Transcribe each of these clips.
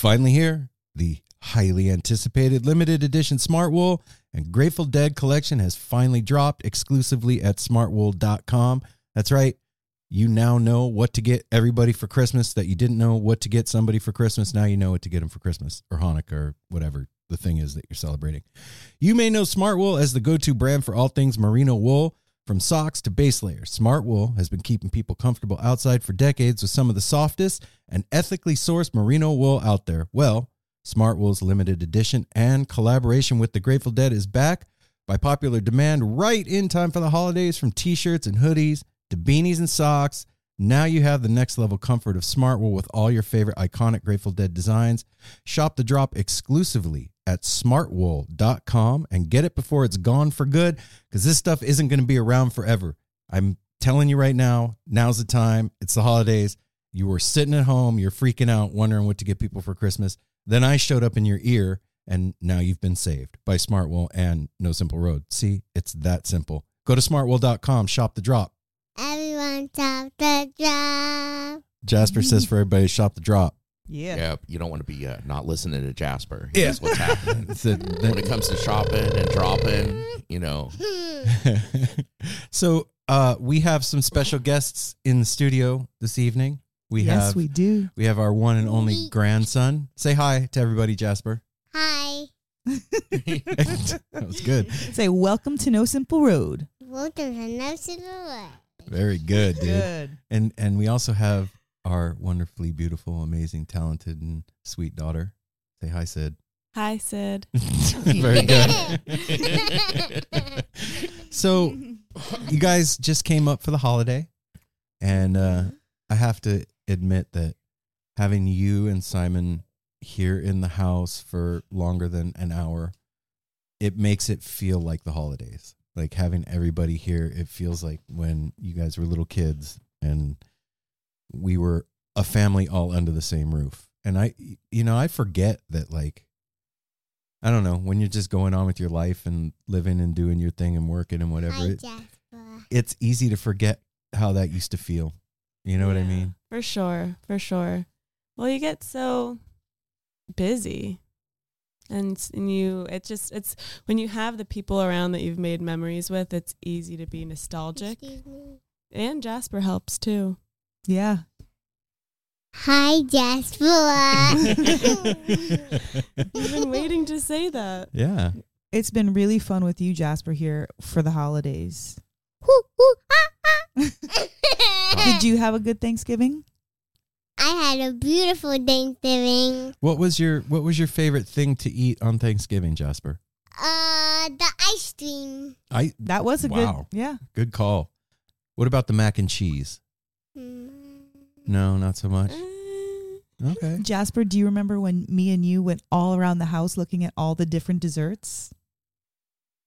Finally here. The highly anticipated limited edition Smartwool and Grateful Dead collection has finally dropped exclusively at smartwool.com. That's right. You now know what to get everybody for Christmas that you didn't know what to get somebody for Christmas. Now you know what to get them for Christmas or Hanukkah or whatever the thing is that you're celebrating. You may know Smartwool as the go to brand for all things merino wool. From socks to base layers, Smartwool has been keeping people comfortable outside for decades with some of the softest and ethically sourced merino wool out there. Well, Smartwool's limited edition and collaboration with the Grateful Dead is back by popular demand right in time for the holidays from t shirts and hoodies to beanies and socks. Now you have the next level comfort of Smartwool with all your favorite iconic Grateful Dead designs. Shop the drop exclusively at smartwool.com and get it before it's gone for good because this stuff isn't going to be around forever. I'm telling you right now, now's the time. It's the holidays. You were sitting at home, you're freaking out, wondering what to get people for Christmas. Then I showed up in your ear, and now you've been saved by Smartwool and No Simple Road. See, it's that simple. Go to smartwool.com, shop the drop. Everyone shop the drop. Jasper says for everybody, shop the drop. Yeah. Yeah, you don't want to be uh, not listening to Jasper. Yeah. That's what's happening. It's a- when it comes to shopping and dropping, you know. so uh, we have some special guests in the studio this evening. We yes, have we do. we have our one and only grandson. Say hi to everybody, Jasper. Hi. that was good. Say welcome to No Simple Road. Welcome to No Simple Road. Very good, dude. Good. And and we also have our wonderfully beautiful, amazing, talented, and sweet daughter. Say hi, Sid. Hi, Sid. Very good. so you guys just came up for the holiday, and uh, I have to admit that having you and Simon here in the house for longer than an hour, it makes it feel like the holidays. Like having everybody here, it feels like when you guys were little kids and we were a family all under the same roof. And I, you know, I forget that like I don't know, when you're just going on with your life and living and doing your thing and working and whatever, Hi, it, it's easy to forget how that used to feel. You know what I mean? For sure, for sure. Well, you get so busy. And, and you, it just, it's when you have the people around that you've made memories with, it's easy to be nostalgic. Excuse me. And Jasper helps too. Yeah. Hi, Jasper. You've been waiting to say that. yeah. It's been really fun with you, Jasper, here for the holidays. Hoo, hoo. Did you have a good Thanksgiving? I had a beautiful Thanksgiving. What was your what was your favorite thing to eat on Thanksgiving, Jasper? Uh, the ice cream. I That was a Wow. good, yeah. good call. What about the mac and cheese? Hmm. No, not so much. Uh, Okay. Jasper, do you remember when me and you went all around the house looking at all the different desserts?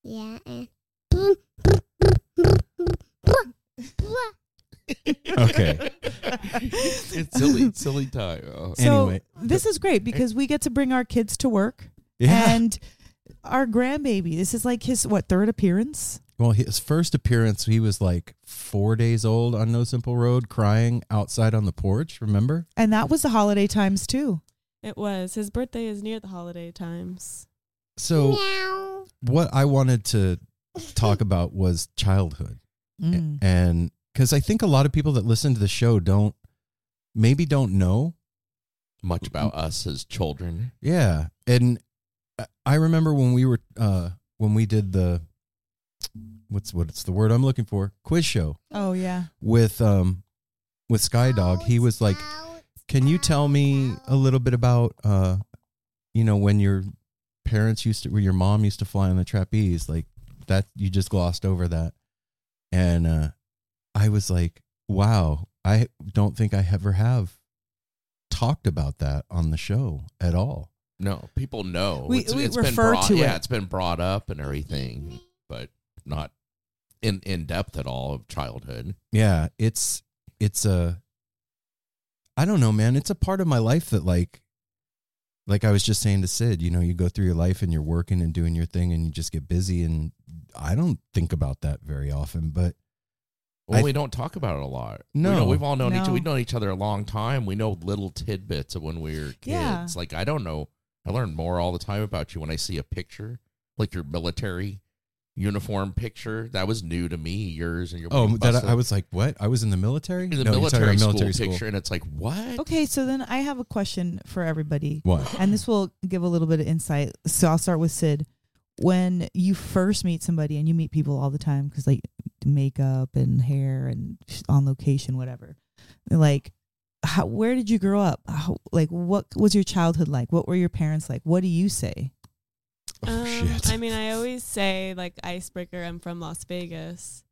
Yeah. Okay. It's silly, silly time. Oh. So Anyway. this is great because we get to bring our kids to work Yeah. and our grandbaby. This is like his what third appearance? Well, his first appearance, he was like four days old on No Simple Road, crying outside on the porch. Remember? And that was the holiday times too. It was. His birthday is near the holiday times. So, Meow. what I wanted to talk about was childhood, Mm. and because I think a lot of people that listen to the show don't, maybe don't know. Much about us as children. Yeah, and I- I remember when we were uh when we did the what's what's the word I'm looking for quiz show Oh yeah. with um with Skydog. He was like, Can you tell me a little bit about uh you know when your parents used to where your mom used to fly on the trapeze like that you just glossed over that and uh I was like wow I don't think I ever have talked about that on the show at all No, people know. We- it's, we it's been refer brought, to yeah, it. it's been brought up and everything, but not in in depth at all of childhood. yeah it's it's a I don't know man it's a part of my life that like like I was just saying to Sid, you know, you go through your life and you're working and doing your thing and you just get busy and I don't think about that very often, but Well, I- we don't talk about it a lot. We No. know, we've all known each No. we've known each other a long time. We know little tidbits of when we were kids. Yeah. Like I don't know. I learn more all the time about you when I see a picture, like your military uniform picture. That was new to me. Yours and your Oh, that I, I was like, what? I was in the military? in the No, military, about school military school. picture, and it's like what? Okay, so then I have a question for everybody. What? And this will give a little bit of insight. So I'll start with Sid. When you first meet somebody and you meet people all the time because like makeup and hair and on location, whatever. Like, how, where did you grow up? How, like, what was your childhood like? What were your parents like? What do you say? Oh, Um, shit. I mean, I always say like icebreaker. I'm from Las Vegas,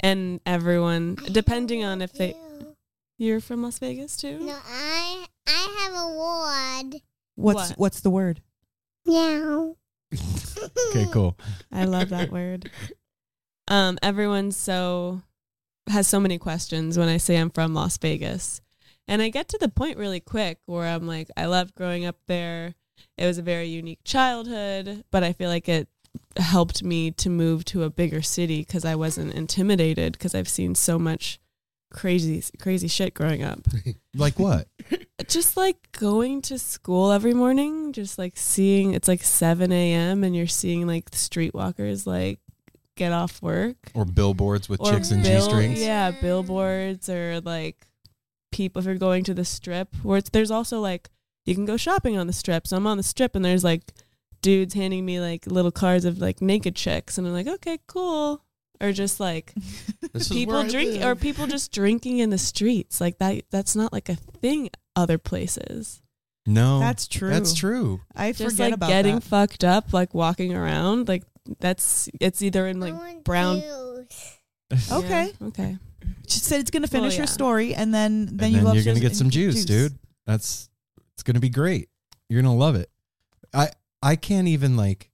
and everyone, depending on if they, Ew. you're from Las Vegas too. No, I I have a word. What's What? what's the word? Meow. okay, cool. I love that word. Um, everyone's so has so many questions when I say I'm from Las Vegas. And I get to the point really quick where I'm like, I love growing up there. It was a very unique childhood, but I feel like it helped me to move to a bigger city because I wasn't intimidated because I've seen so much crazy crazy shit growing up. Like what? just like going to school every morning, just like seeing it's like seven a.m. and you're seeing like streetwalkers like get off work Or billboards with or chicks and G strings? Yeah, billboards or like people if you're going to the strip where it's there's also like you can go shopping on the strip. So I'm on the strip and there's like dudes handing me like little cards of like naked chicks and I'm like, okay, cool. Or just like people where I drink or people just drinking in the streets. Like that that's not like a thing other places. No. That's true. That's true. I Just forget like about getting that. fucked up, like walking around, like that's it's either in like brown juice. Okay. Yeah, okay. She said it's going to Well, finish yeah. her story, and then then and you then go you're gonna get and some juice, dude. That's it's gonna be great. You're gonna love it. I I can't even like.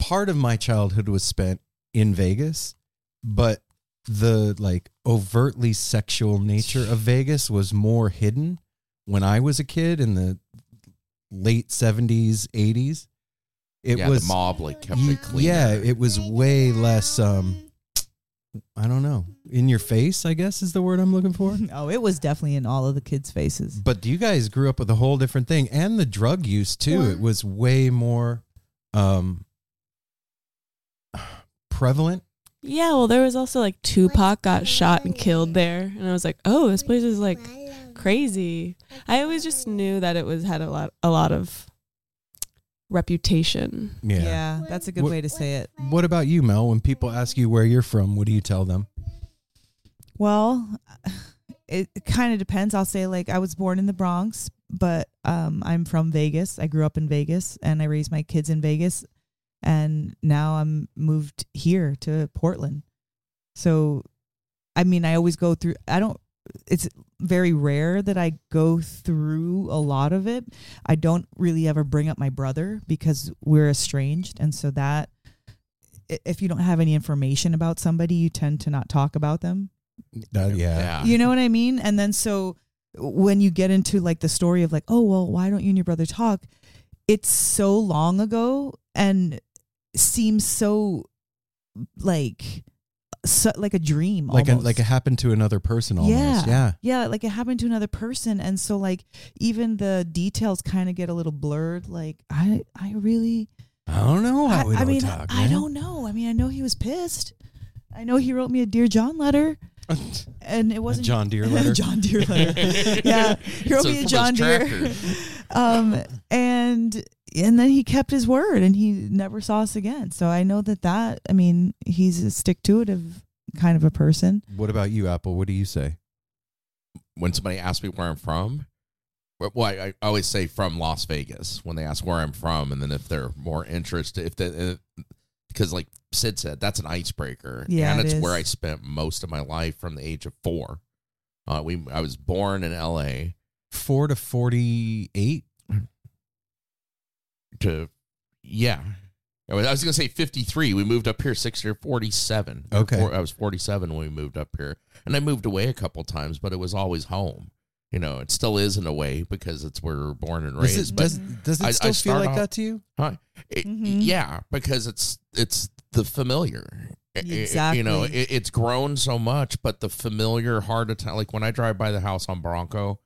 Part of my childhood was spent in Vegas, but the like overtly sexual nature of Vegas was more hidden when I was a kid in the late seventies, eighties. It yeah, was the mob like kept it clean. yeah, it was way less um I don't know. In your face, I guess is the word I'm looking for. Oh, it was definitely in all of the kids' faces. But you guys grew up with a whole different thing and the drug use too. It was way more um prevalent. Yeah, well there was also like Tupac got shot and killed there and I was like, "Oh, this place is like crazy." I always just knew that it was had a lot a lot of reputation. Yeah. yeah that's a good What- way to say it. What about you, Mel? When people ask you where you're from, what do you tell them? Well, it, kind of depends. I'll say like I was born in the Bronx, but um, I'm from Vegas. I grew up in Vegas, and I raised my kids in Vegas, and now I'm moved here to Portland. So, I mean, I always go through. I don't. It's very rare that I go through a lot of it. I don't really ever bring up my brother because we're estranged, and so that if you don't have any information about somebody, you tend to not talk about them. Uh, yeah. You know what I mean? And then so when you get into like the story of like, oh well, why don't you and your brother talk? It's so long ago and seems so like so, like a dream Like a, like it happened to another person almost. Yeah. Yeah. yeah, like it happened to another person, and so like even the details kind of get a little blurred. Like I, I really, I don't know how I, we I don't mean, talk. I man. don't know. I mean, I know he was pissed. I know he wrote me a dear John letter, and it wasn't John Deere letter. John Deere letter. yeah, he wrote So me a John Deere. um, and and then he kept his word, and he never saw us again. So I know that that. I mean, he's a stick to it of kind of a person. What about you, Apple? What do you say? when somebody asks me where I'm from, well, I, I always say from Las Vegas when they ask where I'm from, and then if they're more interested, if the because like Sid said, that's an icebreaker, Yeah, and it it's is. where I spent most of my life from the age of four. Uh, we I was born in L.A. Four to forty-eight. to yeah. I was, I was gonna say 53. We moved up here six year 47. Okay. four- I was 47 when we moved up here, and I moved away a couple times, but it was always home. You know, it still is in a way because it's where we were born and Does raised. it, but does, does it I- I still feel like off- that to you? Huh? It- Mhm. Yeah, because it's it's the familiar. I- I- You know, it, it's grown so much, but the familiar hard to tell. Like when I drive by the house on Bronco,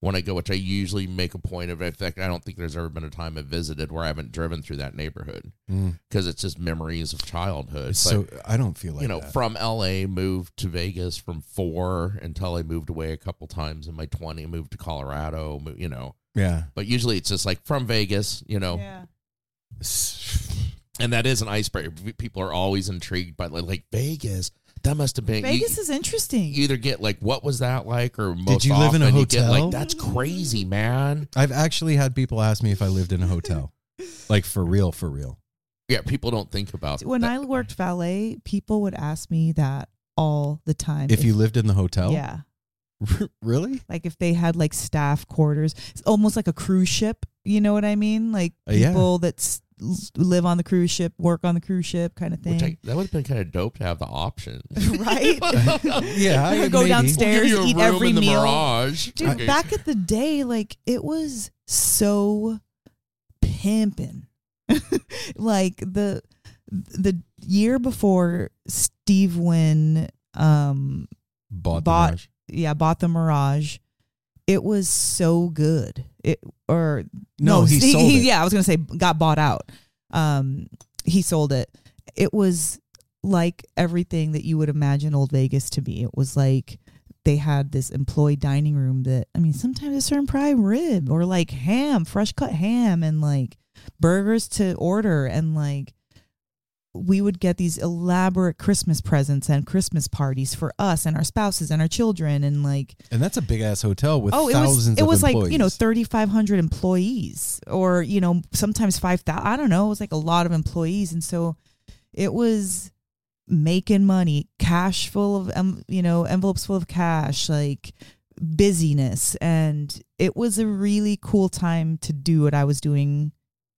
when I go, which I usually make a point of. In fact, I don't think there's ever been a time I've visited where I haven't driven through that neighborhood mm. because it's just memories of childhood. But, so I don't feel like you know, that. from LA, moved to Vegas from four until I moved away a couple times in my 20, moved to Colorado, you know. yeah. But usually it's just like from Vegas, you know, Yeah. and that is an icebreaker. People are always intrigued by like, like Vegas. That must have been Vegas you, is interesting. you either get like what was that like, or most did you live in a often get, hotel? like that's crazy, man. I've actually had people ask me if I lived in a hotel, like for real, for real. Yeah, people don't think about when that. I worked valet, people would ask me that all the time. If you lived in the hotel, yeah, really? like if they had like staff quarters, it's almost like a cruise ship. You know what I mean? Like Uh, yeah. people that s- live on the cruise ship, work on the cruise ship, kind of Which thing. I, that would have been kind of dope to have the option. right? Yeah, I- go maybe. downstairs, We'll give you a eat room every in the meal. Mirage. Dude, Okay. back at the day, like it was so pimping. like the the year before Steve Wynn um Bought, Bought- the Mirage. yeah, bought the Mirage. It was so good. It or No, he sold it. Yeah, I was gonna say got bought out. Um, he sold it. It was like everything that you would imagine old Vegas to be. It was like they had this employee dining room that I mean, sometimes it's certain prime rib or like ham, fresh cut ham, and like burgers to order, and like we would get these elaborate Christmas presents and Christmas parties for us and our spouses and our children, and like And that's a big ass hotel with oh, it thousands was it was employees. like you know thirty five hundred employees, or you know sometimes five thousand. I don't know. It was like a lot of employees, and so it was making money, cash full of um, you know envelopes full of cash, like busyness, and it was a really cool time to do what I was doing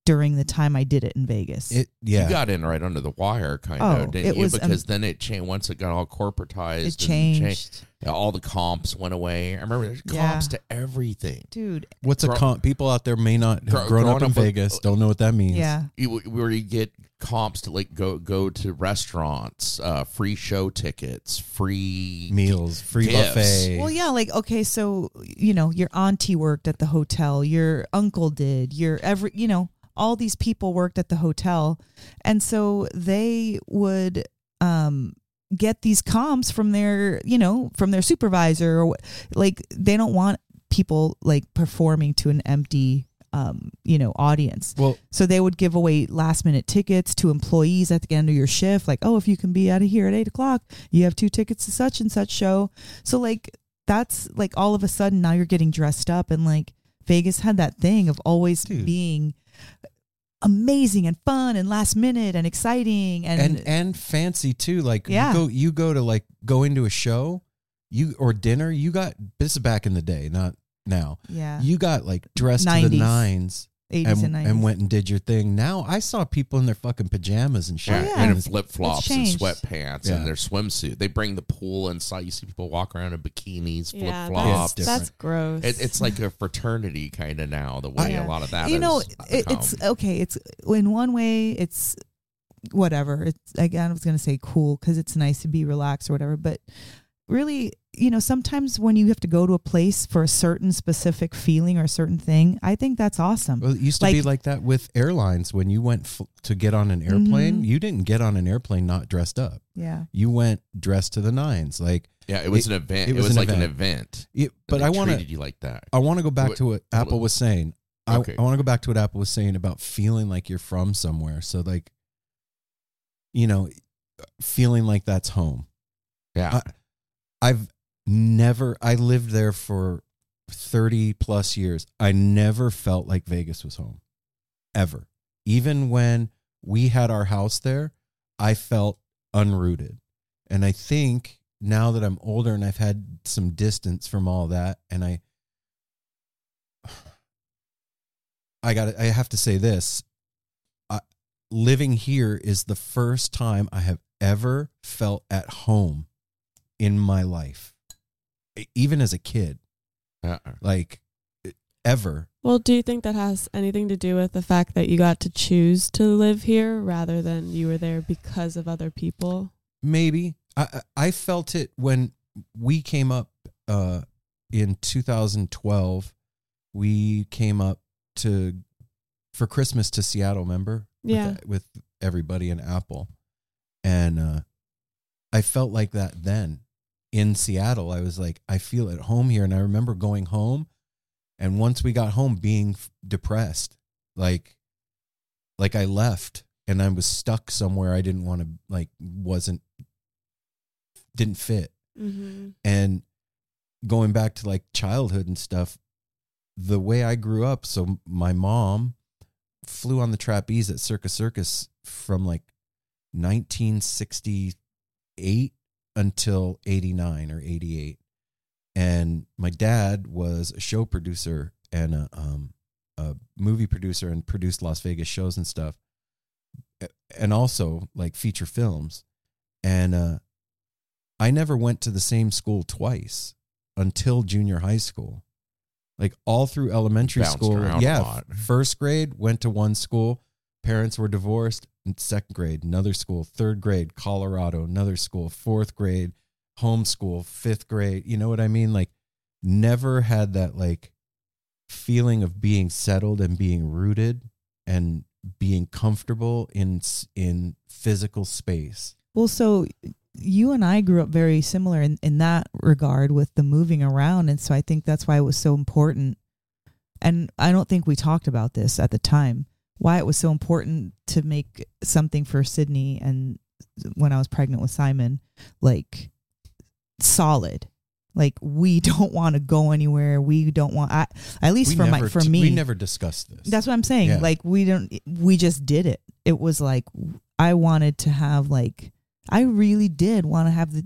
during the time I did it in Vegas. it. Yeah, You got in right under the wire, kind Oh, of, didn't it you? was, um, because then it changed. Once it got all corporatized, it and changed, all the comps went away. I remember there's Yeah. comps to everything. dude. What's a comp? People out there may not have Grow- grown up growing in up with- Vegas, don't know what that means. Yeah, You, where you get comps to like go go to restaurants, uh, free show tickets, free meals, free Gifts. buffet. Well, yeah, like okay, so you know, your auntie worked at the hotel, your uncle did, your every, you know, all these people worked at the hotel, and so they would um get these comps from their, you know, from their supervisor or like they don't want people like performing to an empty um, you know, audience. Well, So they would give away last minute tickets to employees at the end of your shift, like, oh, if you can be out of here at eight o'clock, you have two tickets to such and such show. So like that's like all of a sudden now you're getting dressed up and like Vegas had that thing of always Dude. being amazing and fun and last minute and exciting and, and and fancy too. Like Yeah. you go you go to like go into a show, you or dinner. You got this is back in the day, not now. yeah, You got like dressed to the nines 80s and, and 90s. and went and did your thing. Now I saw people in their fucking pajamas and shit. Yeah, Oh, yeah. and in flip flops and changed. sweatpants Yeah. and their swimsuit. They bring the pool inside. You see people walk around in bikinis, flip Yeah, flops. that's, that's gross. It, it's like a fraternity kind of now. The way oh, Yeah. a lot of that you know, it, it's okay. It's in one way, it's whatever. It's again, I was gonna say cool because it's nice to be relaxed or whatever. But really, you know, sometimes when you have to go to a place for a certain specific feeling or a certain thing, I think that's awesome. Well, it used to be Like- like that with airlines. When you went f- to get on an airplane, Mhm. you didn't get on an airplane not dressed up. Yeah, You went dressed to the nines. Like, yeah, it was it- an event. it It was was, an like an event. event. it, but I want to treated you like that. I want to go back What- to what Apple was saying. I, Okay. I want to go back to what Apple was saying about feeling like you're from somewhere. So, like, you know, feeling like that's home. Yeah, I've never, I lived there for 30 plus years. I never felt like Vegas was home, ever. Even when we had our house there, I felt unrooted. And I think now that I'm older and I've had some distance from all that, and I, I got I have to say this. I, living here is the first time I have ever felt at home in my life. Even as a kid, yeah. like ever. well, do you think that has anything to do with the fact that you got to choose to live here rather than you were there because of other people? Maybe I I I felt it when we came up uh, in 2012. We came up to for Christmas to Seattle. Remember? With Yeah. the- with, everybody in Apple, and uh, I felt like that then in Seattle. I was like, I feel at home here, and I remember going home, and once we got home, being f- depressed, like, like I left and I was stuck somewhere I didn't want to, like, wasn't, didn't fit, Mm-hmm. and going back to like childhood and stuff, the way I grew up. So my mom flew on the trapeze at Circus Circus from like 1968 until 89 or 88. And my dad was a show producer and a, um, a movie producer and produced Las Vegas shows and stuff. And also like feature films. And uh, I never went to the same school twice until junior high school. Like all through elementary Bounced school. Yeah. First grade, went to one school. Parents were divorced. In second grade, another school. Third grade, Colorado, another school. Fourth grade, homeschool. Fifth grade, you know what I mean? Like, never had that like feeling of being settled and being rooted and being comfortable in in physical space. Well, so you and I grew up very similar in, in that regard with the moving around. And so I think that's why it was so important. And I don't think we talked about this at the time, why it was so important to make something for Sydney and when I was pregnant with Simon, like solid. Like we don't want to go anywhere. We don't want, I, at least We for my, for me, we never discussed this. that's what I'm saying. Yeah. Like we don't we just did it. It was like I wanted to have like I really did want to have the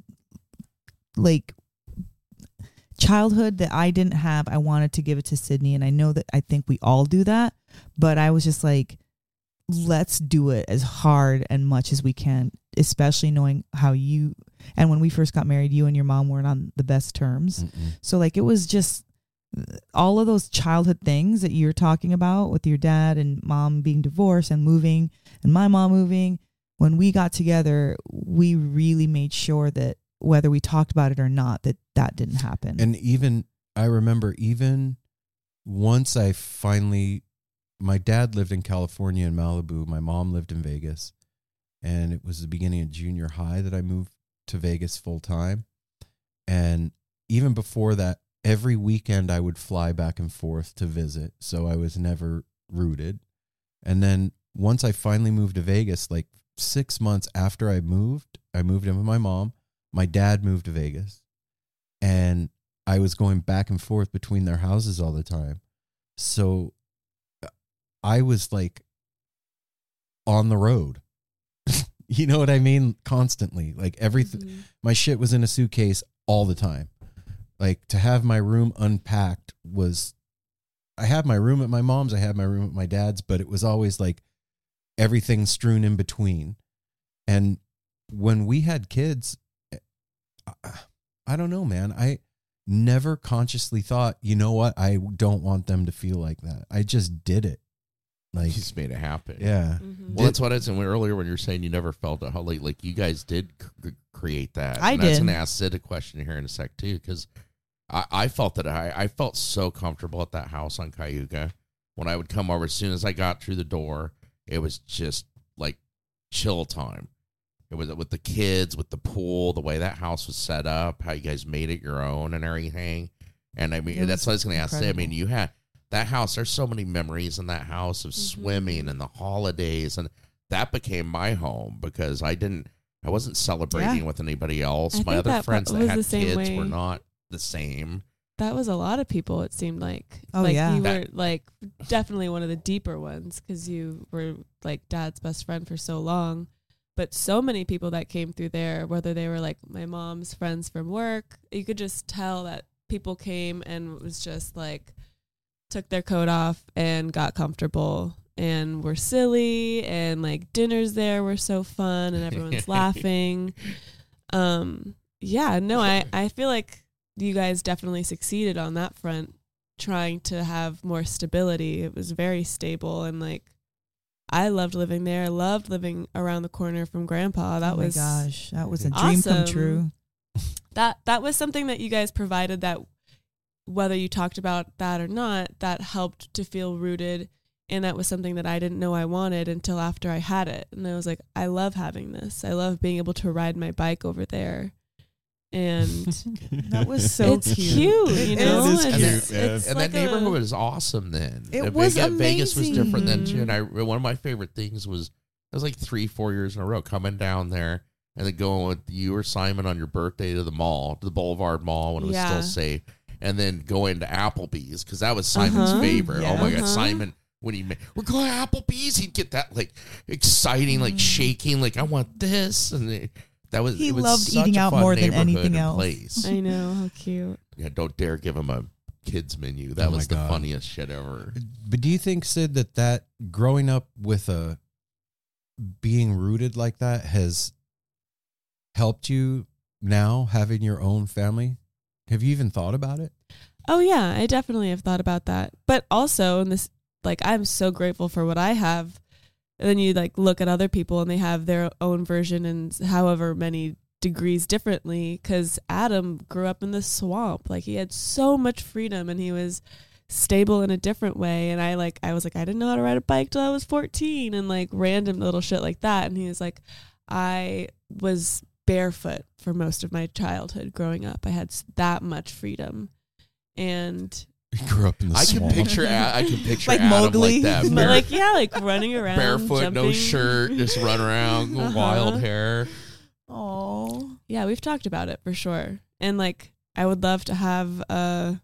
like childhood that I didn't have. I wanted to give it to Sydney and I know that I think we all do that, but I was just like let's do it as hard and much as we can, especially knowing how you and when we first got married, you and your mom weren't on the best terms. Mm-mm. So like it was just all of those childhood things that you're talking about with your dad and mom being divorced and moving and my mom moving. When we got together, we really made sure that whether we talked about it or not, that that didn't happen. And even I remember even once I finally my dad lived in California in Malibu, my mom lived in Vegas, and it was the beginning of junior high that I moved to Vegas full time. And even before that, every weekend I would fly back and forth to visit, so I was never rooted. And then once I finally moved to Vegas, like 6 months after I moved, I moved in with my mom. My dad moved to Vegas and I was going back and forth between their houses all the time. So uh, I was like on the road. you know what I mean? Constantly. Like everything Mhm. my shit was in a suitcase all the time. Like to have my room unpacked was I had my room at my mom's, I had my room at my dad's, but it was always like everything strewn in between. And when we had kids, I, I don't know, man. I never consciously thought, you know what? I don't want them to feel like that. I just did it. You Like, just made it happen. yeah. Mhm. Well, that's what I was saying earlier when you were saying you never felt it. How like, like you guys did c- create that. I and I was did. going to ask Sid a question here in a sec too, because I, I felt that I, I felt so comfortable at that house on Cayuga. When I would come over, as soon as I got through the door, it was just like chill time. It was with the kids, with the pool, the way that house was set up, how you guys made it your own and everything. And I mean, that's was what I was going to ask. Sid. I mean, you had that house. There's so many memories in that house of Mhm. swimming and the holidays, and that became my home because I didn't, I wasn't celebrating Yeah. with anybody else. I my other that friends was that the had same kids were not the same. that was a lot of people. It seemed like. Oh, like yeah. you were like definitely one of the deeper ones because you were like dad's best friend for so long. But so many people that came through there, whether they were like my mom's friends from work, you could just tell that people came and was just like took their coat off and got comfortable and were silly and like dinners there were so fun and everyone's laughing. Um yeah, no, I I feel like you guys definitely succeeded on that front trying to have more stability. It was very stable and like I loved living there. I loved living around the corner from grandpa. That oh my was gosh, that was a dream come true. that that was something that you guys provided that whether you talked about that or not, that helped to feel rooted and that was something that I didn't know I wanted until after I had it. And I was like, I love having this. I love being able to ride my bike over there. And That was so it's cute. cute, It you is know? cute, It's- it's and like that neighborhood a- was awesome then. It Uh, was Vegas, Vegas was different then too. And I one of my favorite things was it was like three, four years in a row coming down there and then going with you or Simon on your birthday to the mall, to the Boulevard Mall when it was Yeah. still safe, and then going to Applebee's because that was Simon's Uh-huh. favorite. Oh my god, Simon. When he ma- we're going to Applebee's, he'd get that like exciting, like shaking, like I want this, and it, that was He it was loved such eating out more than anything else. Place. I know how cute. Yeah, don't dare give him a kids menu. That Oh was the God. funniest shit ever. But do you think, Sid, that that growing up with a being rooted like that has helped you now having your own family? Have you even thought about it? Oh yeah, I definitely have thought about that. But also in this like I'm so grateful for what I have And then you like look at other people and they have their own version and however many degrees differently cuz Adam grew up in the swamp. Like he had so much freedom and he was stable in a different way and I like I was like I didn't know how to ride a bike till I was 14 and like random little shit like that and he was like I was barefoot for most of my childhood growing up. I had that much freedom. And He grew up in the I can swamp. picture A- I can picture Like Adam Mowgli. like that. but bare- like yeah, like running around barefoot, no jumping. shirt, just run around, Uh-huh. wild hair. Oh. Yeah, we've talked about it for sure. And like I would love to have a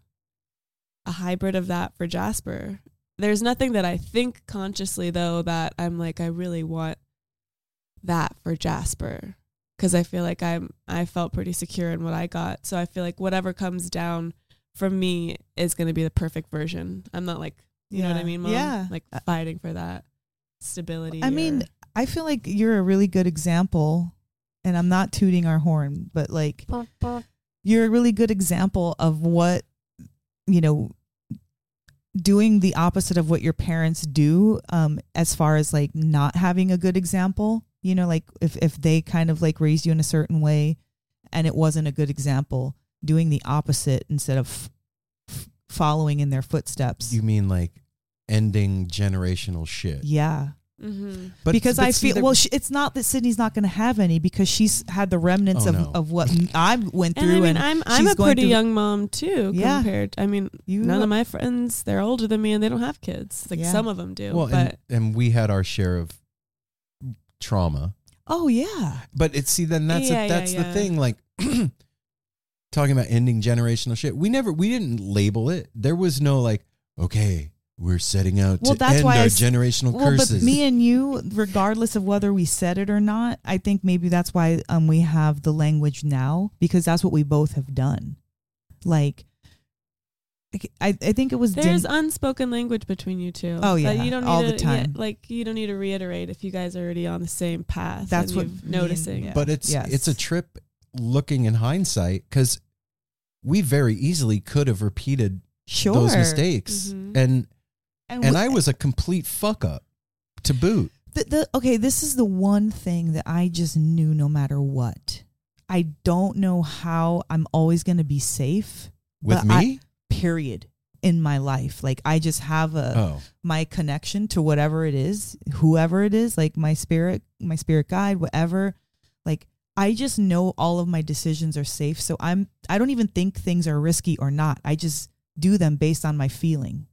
a hybrid of that for Jasper. There's nothing that I think consciously though that I'm like I really want that for Jasper because I feel like I'm I felt pretty secure in what I got. So I feel like whatever comes down from me is going to be the perfect version. I'm not like, you know what I mean, mom? Yeah. Like fighting for that stability. I mean, I feel like you're a really good example, and I'm not tooting our horn, but like you're a really good example of what you know doing the opposite of what your parents do um as far as like not having a good example you know like if if they kind of like raised you in a certain way and it wasn't a good example doing the opposite instead of f- following in their footsteps You mean like ending generational shit? yeah Mhm. But because but I feel the- well, she, it's not that Sydney's not going to have any because she's had the remnants Oh, of, no. of what I went And through, I mean, and, I'm I'm a pretty through- young mom too. Yeah. Compared, I mean, You- none of my friends they're older than me and they don't have kids. Like Yeah. some of them do, well, but and, and we had our share of trauma. oh yeah, But it's see then that's Yeah, a, yeah, that's the thing. Like talking about ending generational shit. We never we didn't label it. There was no like, okay, we're setting out Well, to that's end why our s- generational well, curses. but me and you, regardless of whether we said it or not, I think maybe that's why um we have the language now because that's what we both have done. Like, I I think it was there's Din- unspoken language between you two. Oh, that yeah, you don't need all to, the time. yeah, like you don't need to reiterate if you guys are already on the same path. That's and what you've me and- noticing. yeah. but it's Yes. it's a trip looking in hindsight because we very easily could have repeated sure those mistakes Mhm. and and, and we- I was a complete fuck up to boot. the, the okay this is the one thing that i just knew no matter what i don't know how i'm always going to be safe With But I- me? period in my life like i just have a oh. my connection to whatever it is whoever it is like my spirit my spirit guide whatever i just know all of my decisions are safe so i'm i don't even think things are risky or not i just do them based on my feeling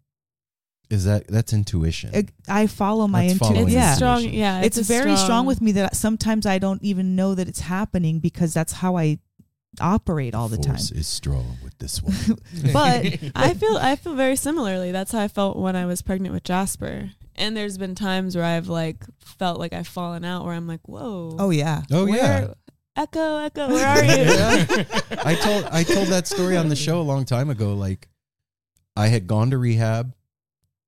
Is that that's intuition? I- i follow my That's intuition it's yeah strong. intuition. Yeah, it's, a very strong. with me that sometimes I don't even know that it's happening because that's how I operate all the time. Force is strong with this one. But I feel I feel very similarly. That's how I felt when I was pregnant with Jasper. And there's been times where I've like felt like I've fallen out where I'm like, whoa. oh yeah, oh where- yeah. Echo, Echo, where are you? Yeah. I told I told that story on the show a long time ago. Like I had gone to rehab.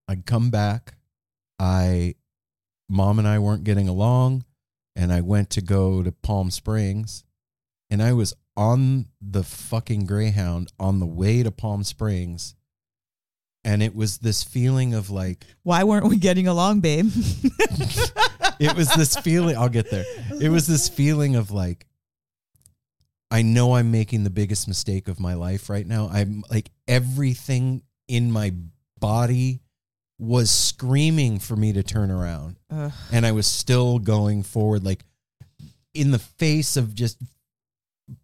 I'd come back. I mom and I weren't getting along, and I went to go to Palm Springs, and I was on the fucking Greyhound on the way to Palm Springs. And it was this feeling of like why weren't we getting along, babe? it was this feeling I'll get there. It was this feeling of like I know I'm making the biggest mistake of my life right now. I'm like everything in my body was screaming for me to turn around Ugh. and I was still going forward like in the face of just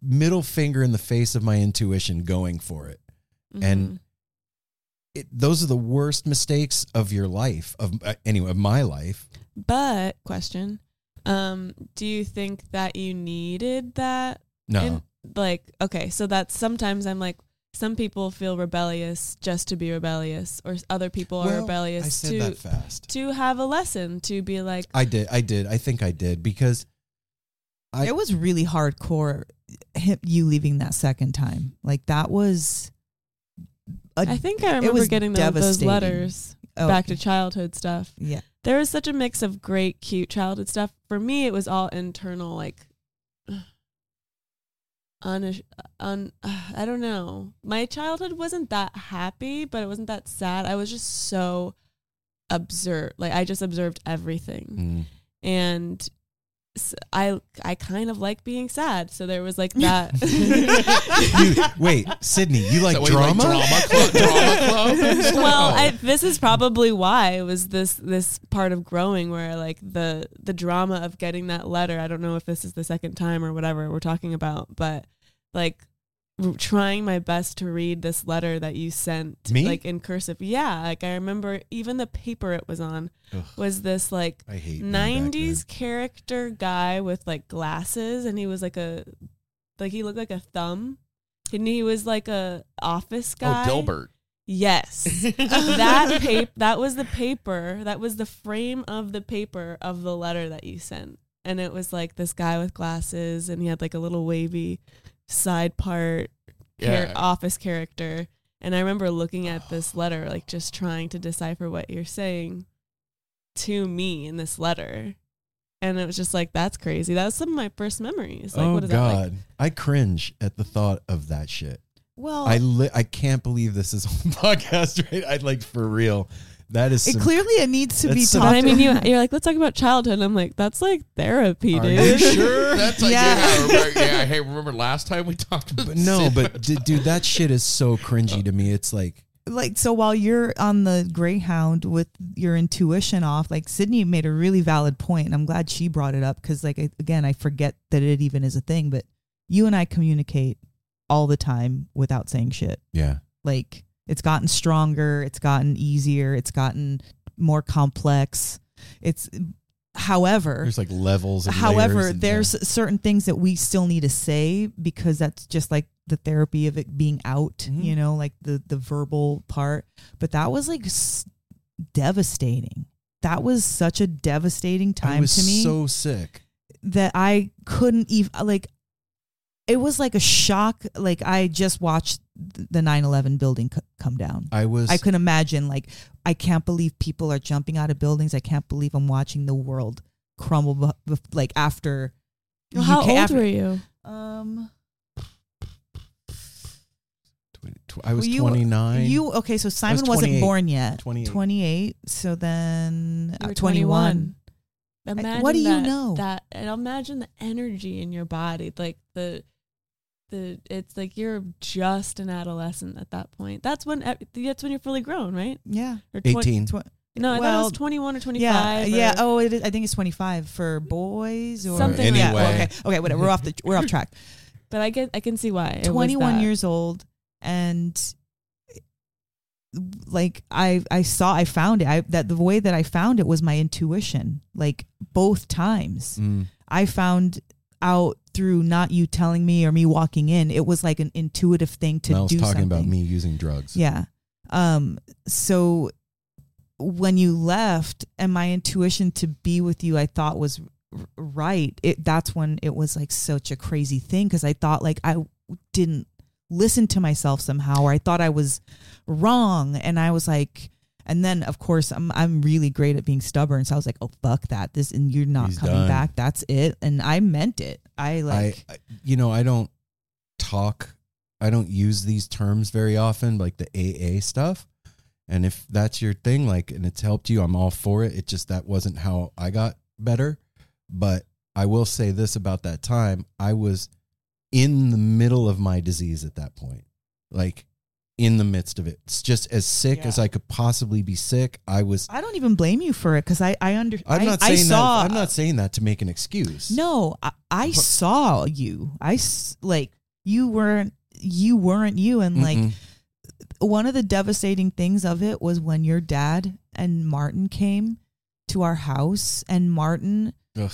middle finger in the face of my intuition going for it. And Mhm. it those are the worst mistakes of your life of uh, anyway of my life. but question, um, do you think that you needed that? No. in- like, okay, so that's sometimes I'm like, some people feel rebellious just to be rebellious, or other people are rebellious I said to that fast. to have a lesson, to be like, I did. I did. I think I did because I it was really hardcore. Eh, him, you leaving that second time, like that was. A, I think I remember was getting tho- those letters oh, back to childhood stuff. yeah. There was such a mix of great, cute childhood stuff. For me, it was all internal, like, un, un, I don't know. My childhood wasn't that happy, but it wasn't that sad. I was just so observe like I just observed everything. Mm. And I I kind of like being sad. So there was like that. You- wait, Sydney, you like Is that what you drama? drama club? drama club? well, I, this is probably why it was this this part of growing where like the the drama of getting that letter. I don't know if this is the second time or whatever we're talking about, but like r- trying my best to read this letter that you sent Me? like in cursive. Yeah, like I remember even the paper it was on Ugh, was this like I hate 90s character guy with like glasses and he was like a like he looked like a thumb and he was like a office guy oh, guy Dilbert. yes that paper that was the paper that was the frame of the paper of the letter that you sent and it was like this guy with glasses and he had like a little wavy side part char- Yeah. office character and i remember looking at this letter like just trying to decipher what you're saying to me in this letter and it was just like that's crazy that was some of my first memories like oh what is that like God, I cringe at the thought of that shit. Well, I li- I can't believe this is on podcast. Right? I'd like for real. That is it some- clearly it needs to be That's some- but I mean, you you're like, let's talk about childhood. And I'm like, that's like therapy, Are dude. you sure? That's like, Yeah. yeah. remember, yeah, hey, remember last time we talked about But no, but d- dude, that shit is so cringy to me. It's like like so while you're on the greyhound with your intuition off like sydney made a really valid point and i'm glad she brought it up because like I, again i forget that it even is a thing but you and i communicate all the time without saying shit yeah, like it's gotten stronger it's gotten easier it's gotten more complex it's however there's like levels. And However, there's certain things that we still need to say because that's just like the therapy of it being out, Mhm. you know, like the the verbal part. But that was like s- devastating. That was such a devastating time to me so sick. that I couldn't even like. It was like a shock. Like I just watched the 9/11 building c- come down. I was. I could imagine like I can't believe people are jumping out of buildings. I can't believe I'm watching the world crumble bef- bef- like after Well, How old after- were you? um I was you- 29. you okay so Simon was wasn't born yet 28. 28 so then uh, were 21 Imagine what do you know? That and imagine the energy in your body, like the the it's like you're just an adolescent at that point. That's when that's when you're fully grown, right? yeah Or twen- 18. Tw- No, I thought it was 21 or 25. yeah yeah oh it is, I think it's 25 for boys or Something yeah, like that. okay okay whatever we're off the we're off track But I get I can see why. 21 years old and like I I saw I found it I that the way that I found it was my intuition like both times Mm. I found out through not you telling me or me walking in. It was like an intuitive thing to Mel's do talking something. about me using drugs. yeah. Um so when you left and my intuition to be with you I thought was r- right it that's when it was like such a crazy thing because I thought like I didn't listen to myself somehow or I thought I was wrong. And I was like and then of course I'm I'm really great at being stubborn so I was like oh fuck that this and you're not He's coming done. back that's it and I meant it I like I, I, you know, I don't talk, I don't use these terms very often, like the AA stuff. And if that's your thing, like, and it's helped you, I'm all for it. It just, that wasn't how I got better. But I will say this about that time I was in the middle of my disease at that point, like in the midst of it. It's just as sick Yeah. as I could possibly be sick. I was. I don't even blame you for it because I I under I'm not I saying saw that. I'm not saying that to make an excuse. No, I, I saw you. I s- like you weren't you weren't you, and like Mm-mm. one of the devastating things of it was when your dad and Martin came to our house, and Martin Ugh.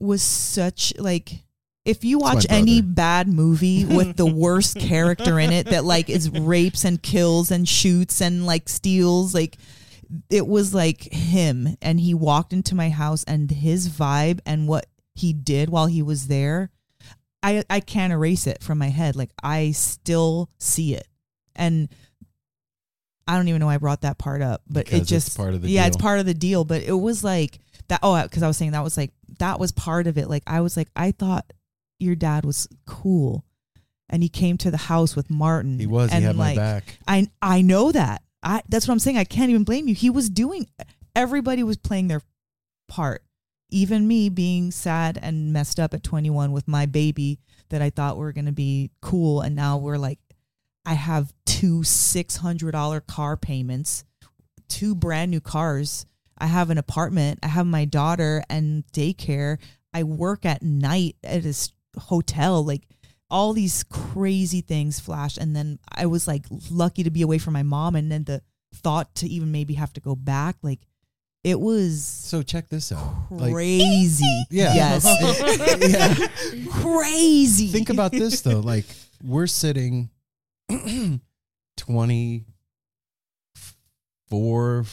was such like. If you watch any bad movie with the worst character in it that like is rapes and kills and shoots and like steals, like it was like him. And he walked into my house and his vibe and what he did while he was there i i can't erase it from my head. Like i still see it. And i don't even know why i brought that part up but Because it just part of the yeah it's part of the deal but it was like that oh because i was saying that was like that was part of it. Like i was like i thought your dad was cool and he came to the house with martin He was. He and had like my back. I I know that. I that's what I'm saying. I can't even blame you. He was doing everybody was playing their part. Even me being sad and messed up at 21 with my baby that I thought were going to be cool. And now we're like, I have two $600 car payments, two brand new cars. I have an apartment. I have my daughter and daycare. I work at night at this hotel. Like all these crazy things flashed. And then I was like lucky to be away from my mom. And then the thought to even maybe have to go back, like it was So check this out. Like, crazy. Yeah. Yes. yeah. crazy. Think about this though. Like we're sitting 24,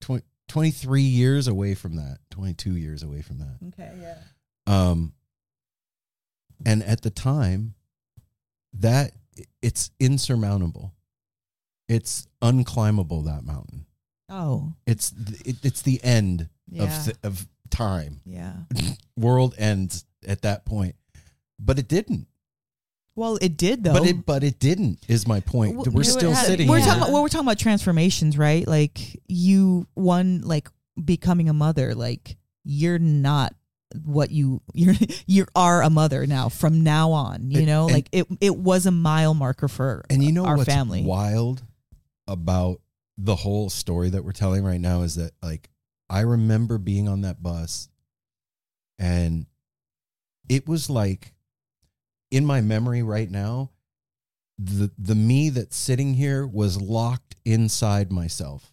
20, 23 years away from that. 22 years away from that. Okay, yeah. Um, and at the time, that it's insurmountable. It's unclimbable. That mountain. Oh, It's it, it's the end yeah. of th- of time. yeah. World ends at that point, but it didn't. Well, it did though. But it but it didn't. Is my point. W- We're still had- sitting. we're here. talking about well, we're talking about transformations, right? Like you one like becoming a mother, like you're not what you you're you are a mother now from now on, you And- know? and- like it it was a mile marker for And you know our what's family. wild about the whole story that we're telling right now is that like I remember being on that bus and it was like in my memory right now the the me that's sitting here was locked inside myself.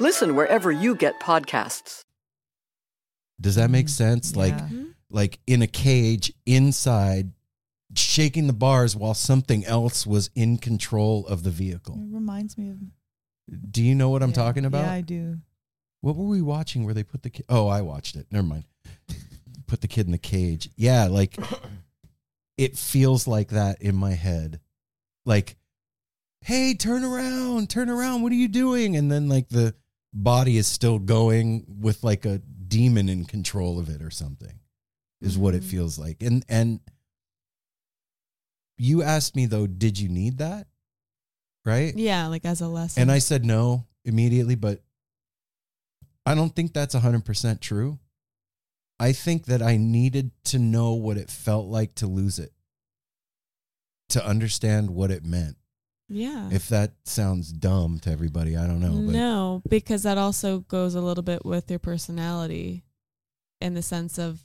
Listen wherever you get podcasts. Does that make sense? Like Yeah. like in a cage inside shaking the bars while something else was in control of the vehicle. It reminds me of Do you know what I'm yeah. talking about? Yeah, I do. What were we watching where they put the kid? Oh, I watched it. Never mind. Put the kid in the cage. Yeah, like it feels like that in my head. Like, hey, turn around, turn around. What are you doing? And then like the body is still going with like a demon in control of it or something. Is what it Mhm. feels like. And and you asked me though, did you need that? Right? Yeah, like as a lesson. And I said no immediately, but I don't think that's 100% true. I think that I needed to know what it felt like to lose it, to understand what it meant. Yeah. If that sounds dumb to everybody, I don't know. But No, because that also goes a little bit with your personality in the sense of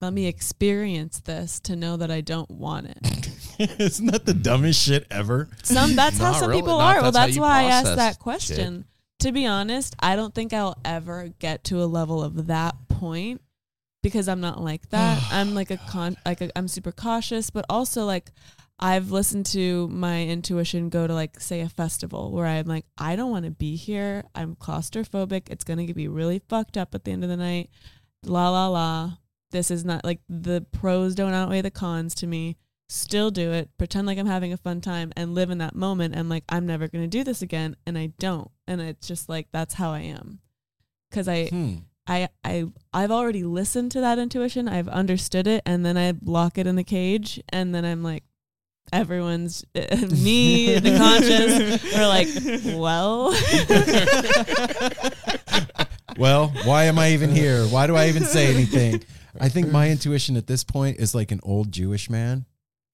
let me experience this to know that I don't want it. isn't that the dumbest shit ever? Some that's how Not some really. people Not- are. Well, that's how that's why I asked process that shit. question. To be honest, I don't think I'll ever get to a level of that point because I'm not like that. I'm like a con like a, I'm super cautious, but also like I've listened to my intuition go to like say a festival where I'm like I don't want to be here. I'm claustrophobic. It's going to be really fucked up at the end of the night. La la la. This is not like the pros don't outweigh the cons to me still do it, pretend like I'm having a fun time and live in that moment and like I'm never going to do this again and I don't. And it's just like that's how I am. Cuz I Hmm. I I I've already listened to that intuition. I've understood it and then I lock it in the cage and then I'm like everyone's me, the conscious are like, "Well, Well, why am I even here? Why do I even say anything? I think my intuition at this point is like an old Jewish man.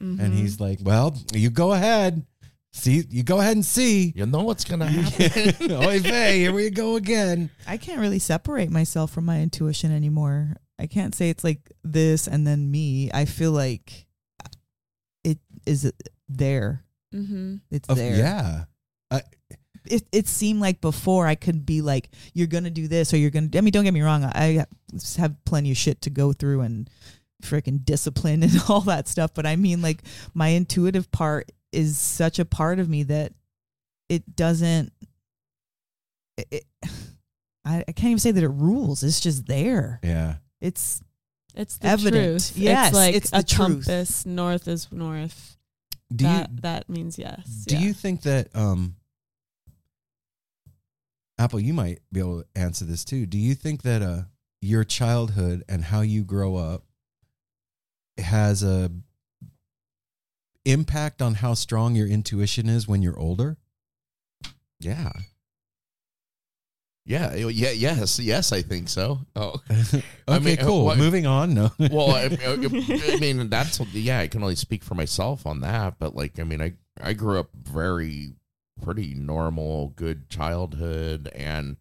Mm-hmm. And he's like, well, you go ahead. See, you go ahead and see. You know what's gonna happen. Oy vey, here we go again. I can't really separate myself from my intuition anymore. I can't say it's like this and then me. I feel like it is there. Mhm. It's Of- there. yeah. It it seemed like before I could be like, you're gonna do this or you're gonna. I mean, don't get me wrong. I have plenty of shit to go through and freaking discipline and all that stuff. But I mean, like my intuitive part is such a part of me that it doesn't. It, it, I, I can't even say that it rules. It's just there. Yeah. It's It's the Evident. truth. Yes, it's like it's a truth. compass. North is north. Do that you that means yes. do yeah. you think that um Apple, you might be able to answer this too. Do you think that uh your childhood and how you grow up has a impact on how strong your intuition is when you're older? Yeah. Yeah, yeah, yes, yes, I think so. Oh, okay, I mean, uh, cool. what- Moving on. No. well, I, I- mean, that's yeah. I can only speak for myself on that, but like, I mean, I I grew up very pretty normal, good childhood, and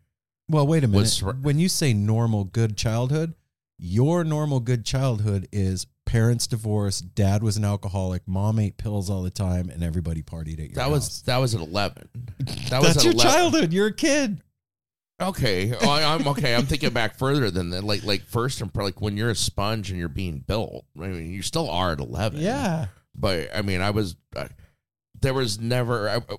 Well, wait a minute. Was when you say normal good childhood, your normal good childhood is parents divorced, dad was an alcoholic, mom ate pills all the time, and everybody partied at your that house. was that was at eleven. That was That's at your 11. childhood. You're a kid. Okay, well, I, I'm okay. I'm thinking back further than that. Like, like first, and like when you're a sponge and you're being built. I mean, you still are at eleven. Yeah. but I mean, I was uh, there was never. I, uh,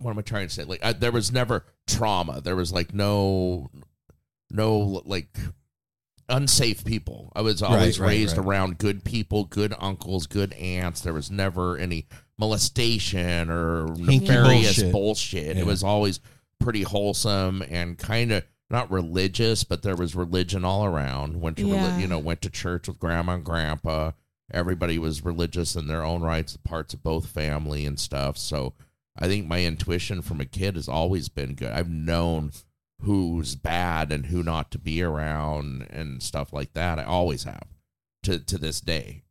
what am I trying to say? Like, I, there was never trauma. There was like no, no like unsafe people. I was always Right, right, raised right. around good people, good uncles, good aunts. There was never any molestation or Hinky nefarious bullshit. bullshit. Yeah. It was always pretty wholesome and kind of not religious, but there was religion all around. Went to Yeah. you know went to church with grandma and grandpa. Everybody was religious in their own rights, parts of both family and stuff. So I think my intuition from a kid has always been good. I've known who's bad and who not to be around and stuff like that. I always have to to this day.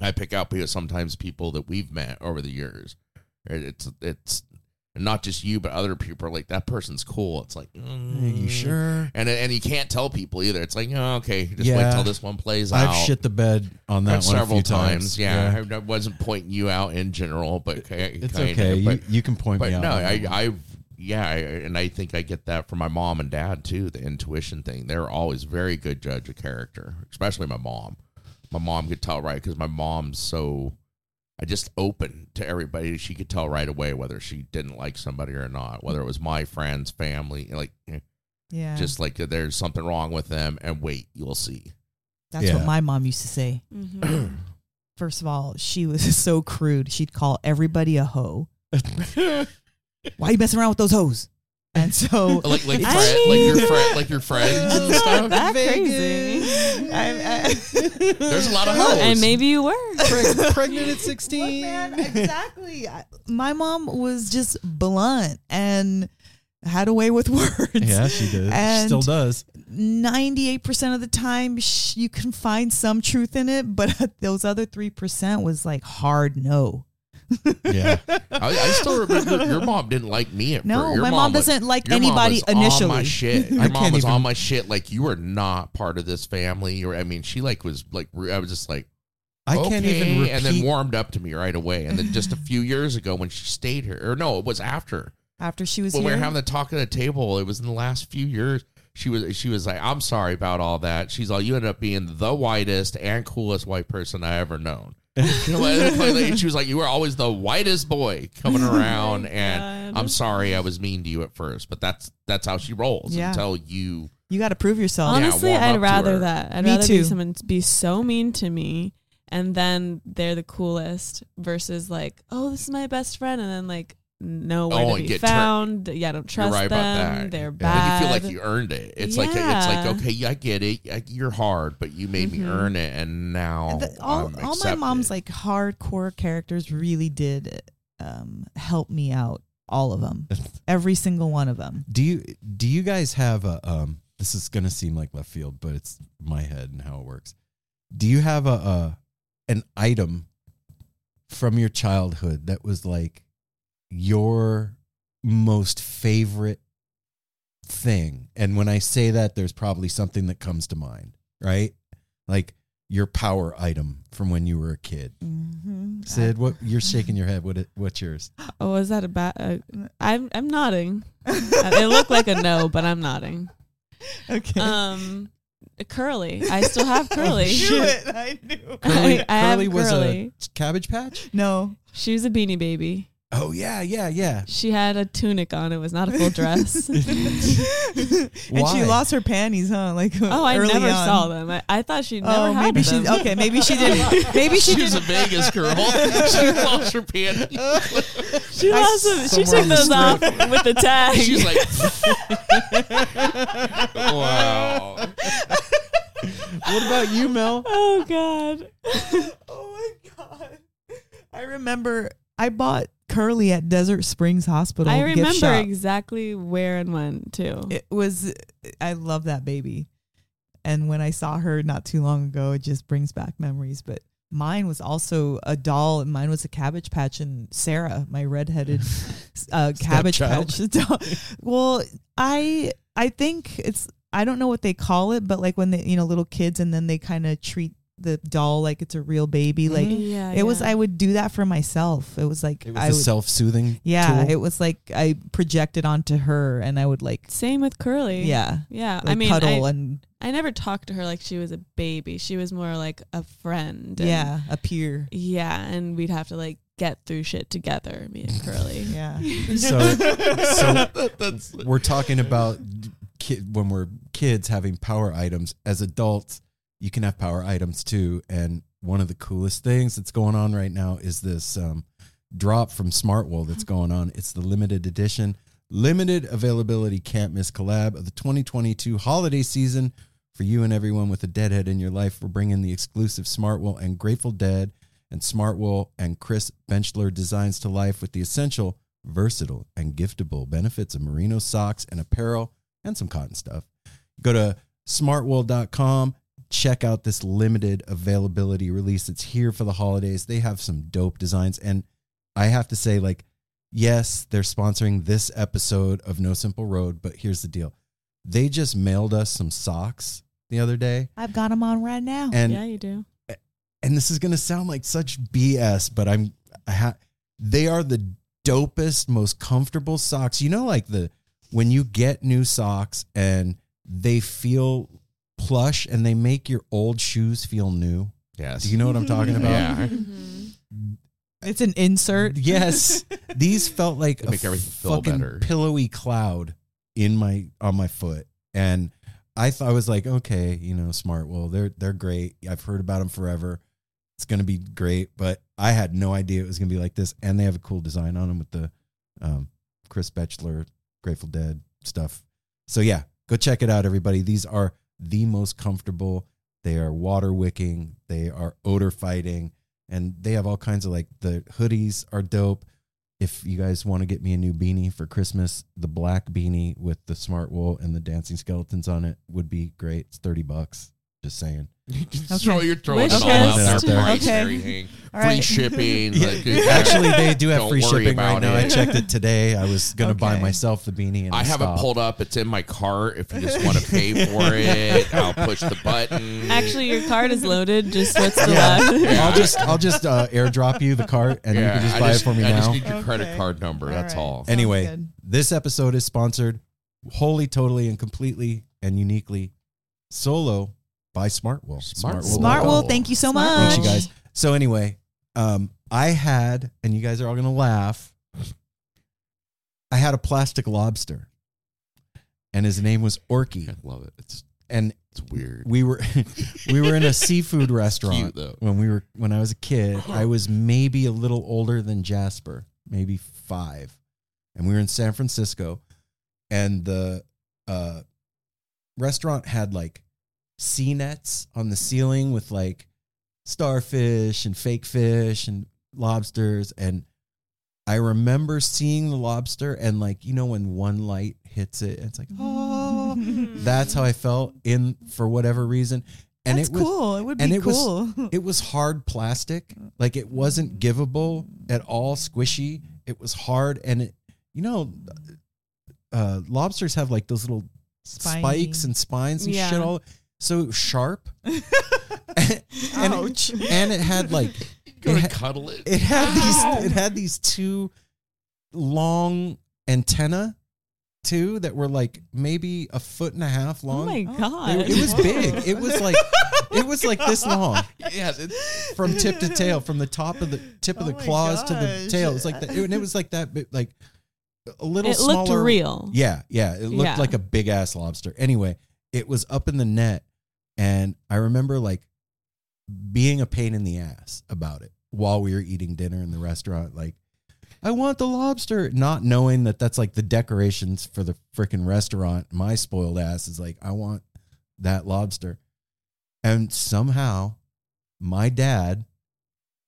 I pick out because sometimes people that we've met over the years. It's it's not just you, but other people are like that person's cool. It's like, Are mm. you sure? And and you can't tell people either. It's like, oh, okay, just wait Yeah. till this one plays out. I've shit the bed on that several few times. times. Yeah, I, I wasn't pointing you out in general, but It's okay. But, you, you can point but me out. no, I. I, yeah, I, and I think I get that from my mom and dad too. The intuition thing. They're always very good judge of character, especially my mom. My mom could tell right because my mom's so. I just open to everybody. She could tell right away whether she didn't like somebody or not, whether it was my friends, family, like eh, yeah. just like there's something wrong with them. And wait, you'll see. that's Yeah. what my mom used to say. Mhm. First of all, she was so crude. She'd call everybody a hoe. Why are you messing around with those hoes? And so like like I friend, like your mean- friend, like your friends and stuff. that crazy. I- There's a lot of hoes. And maybe you were. Preg- pregnant at 16. man, exactly. I- My mom was just blunt and had a way with words. Yeah, she did. she still does. 98% of the time sh- you can find some truth in it, but those other 3% was like hard no. Yeah. I, I still remember your mom didn't like me at No, first. Your my mom was- doesn't like your mom anybody was On initially. my shit. I Your mom can't was even- on my shit. Like you were not part of this family. Or I mean, she like was like I was just like I okay, can't even repeat. and then warmed up to me right away. And then just a few years ago when she stayed here, or no, it was after After she was when here. we were having the talk at the table. It was in the last few years. She was she was like, I'm sorry about all that. She's like, you ended up being the whitest and coolest white person I ever known. And she was like, you were always the whitest boy coming oh around, and God. I'm sorry I was mean to you at first, but that's that's how she rolls Yeah. until you. you got to prove yourself. Honestly, warm up I'd rather that. I'd Me rather too. be someone to be so mean to me, and then they're the coolest, versus like, oh, this is my best friend, and then like, nowhere Oh, to and be get tur- found. yeah, I don't trust you're right them. about that. They're Then bad. you feel like you earned it. It's like it's like okay, yeah, I get it. You're hard, but you made me Mhm. earn it, and now The- all, I'm all my mom's like hardcore characters really did um, help me out. All of them, every single one of them. Do you do you guys have a um this is going to seem like left field but it's my head and how it works. Do you have a, a an item from your childhood that was like your most favorite thing? And when I say that there's probably something that comes to mind, right? Like your power item from when you were a kid. Mm-hmm. Sid, what you're shaking your head. What it, what's yours? oh, is that a bad? Uh, I'm I'm nodding. It looked like a no, but I'm nodding. okay. Um, curly. I still have curly. Shit, I knew. Curly, I, I have Curly was curly. a cabbage patch? No, She was a beanie baby. Oh yeah, yeah, yeah. She had a tunic on. It was not a full dress. and she lost her panties, huh? Like oh, I early never on. saw them. I, I thought she oh, never Oh, had maybe them. she. Okay, maybe she didn't. Maybe she She's did. a Vegas girl. she lost her panties. She lost them. She took on the those off with the tag. She's like, wow. What about you, Mel? oh god. oh my god! I remember I bought Curly at Desert Springs Hospital. I gift remember shop. exactly where and when too. It was. I love that baby, and when I saw her not too long ago, it just brings back memories. But mine was also a doll, and mine was a Cabbage Patch, and Sarah, my redheaded uh, Cabbage Patch doll. Well, I I think it's I don't know what they call it, but like when they you know little kids, and then they kind of treat the doll like it's a real baby. Mm-hmm. Like yeah, it was. I would do that for myself. It was like It was I a self-soothing. yeah, tool. it was like I projected onto her, and I would like, Same with Curly. yeah, Yeah. like I mean, cuddle I, and I never talked to her like she was a baby. She was more like a friend. and- yeah, peer. Yeah. And we'd have to like get through shit together, me and Curly. Yeah. So, so That's we're talking about kid, when we're kids having power items. As adults, you can have power items too. And one of the coolest things that's going on right now is this um, drop from Smartwool that's going on. It's the limited edition, limited availability can't miss collab of the 2022 holiday season. For you and everyone with a deadhead in your life, we're bringing the exclusive Smartwool and Grateful Dead and Smartwool and Chris Benchler designs to life with the essential, versatile, and giftable benefits of merino socks and apparel and some cotton stuff. Go to smartwool.com, check out this limited availability release. It's here for the holidays. They have some dope designs. And I have to say, like, yes, they're sponsoring this episode of No Simple Road, but here's the deal. They just mailed us some socks the other day. I've got them on right now. And yeah, you do. and this is going to sound like such BS, but I'm I ha- they are the dopest, most comfortable socks. You know, like the when you get new socks and they feel plush and they make your old shoes feel new. yes. Do you know what I'm talking about? Yeah. Mm-hmm. it's an insert. Yes, these felt like They a make everything feel fucking better. pillowy cloud in my on my foot, and I thought I was like, okay, you know, smart. Well, they're they're great. I've heard about them forever. It's gonna be great, but I had no idea it was gonna be like this. And they have a cool design on them with the um, Chris Betchler, Grateful Dead stuff. So yeah, go check it out, everybody. These are the most comfortable. They are water wicking. They are odor fighting, and they have all kinds of like the hoodies are dope. If you guys want to get me a new beanie for Christmas, the black beanie with the smart wool and the dancing skeletons on it would be great. It's thirty bucks. Just saying. Just throw, you're throwing Wish it all out list. there. Price, Okay. everything. All Free right. shipping. Yeah, like, Actually, they do have Don't free worry shipping right about now. I checked it today. I was gonna buy Okay. myself the beanie. And I the have it stop. pulled up. It's in my cart. If you just want to pay for it, I'll push the button. Actually, your card is loaded. Just what's the Yeah. left? I'll just I'll just uh, airdrop you the cart and you can just I buy it for me I now. just need your credit Okay. card number. All that's right. all. Sounds Anyway, good. this episode is sponsored wholly, totally, and completely and uniquely solo by Smartwool. Smartwool. Smart Wool. Wool, thank you so much. Thanks, you guys. So anyway, um, I had, and you guys are all gonna laugh. I had a plastic lobster, and his name was Orky, I love it. It's and it's weird. we were we were in a seafood restaurant Cute when we were when I was a kid. I was maybe a little older than Jasper, maybe five, and we were in San Francisco, and the uh, restaurant had like sea nets on the ceiling with like starfish and fake fish and lobsters. And I remember seeing the lobster and like you know when one light hits it it's like oh. That's how I felt in for whatever reason. And That's it was cool. It would be and it was- cool. it was hard plastic. Like it wasn't givable at all squishy. It was hard. And it you know uh lobsters have like those little Spiny. spikes and spines and shit all so it was sharp and, and, Ouch. it, and it had like Go it, to ha- cuddle it. it had Ow. these it had these two long antenna too that were like maybe a foot and a half long. Oh long. my oh. They- god. it was big. It was like it was like this long. Yeah, from tip to tail, from the top of the tip of the Oh my claws to the tail. It was like that, and it was like that, bit like a little. It looked real. Yeah, yeah. It looked Yeah. like a big ass lobster. Anyway, it was up in the net, and I remember like being a pain in the ass about it while we were eating dinner in the restaurant. Like, I want the lobster, not knowing that that's like the decorations for the freaking restaurant. My spoiled ass is like, I want that lobster, and somehow my dad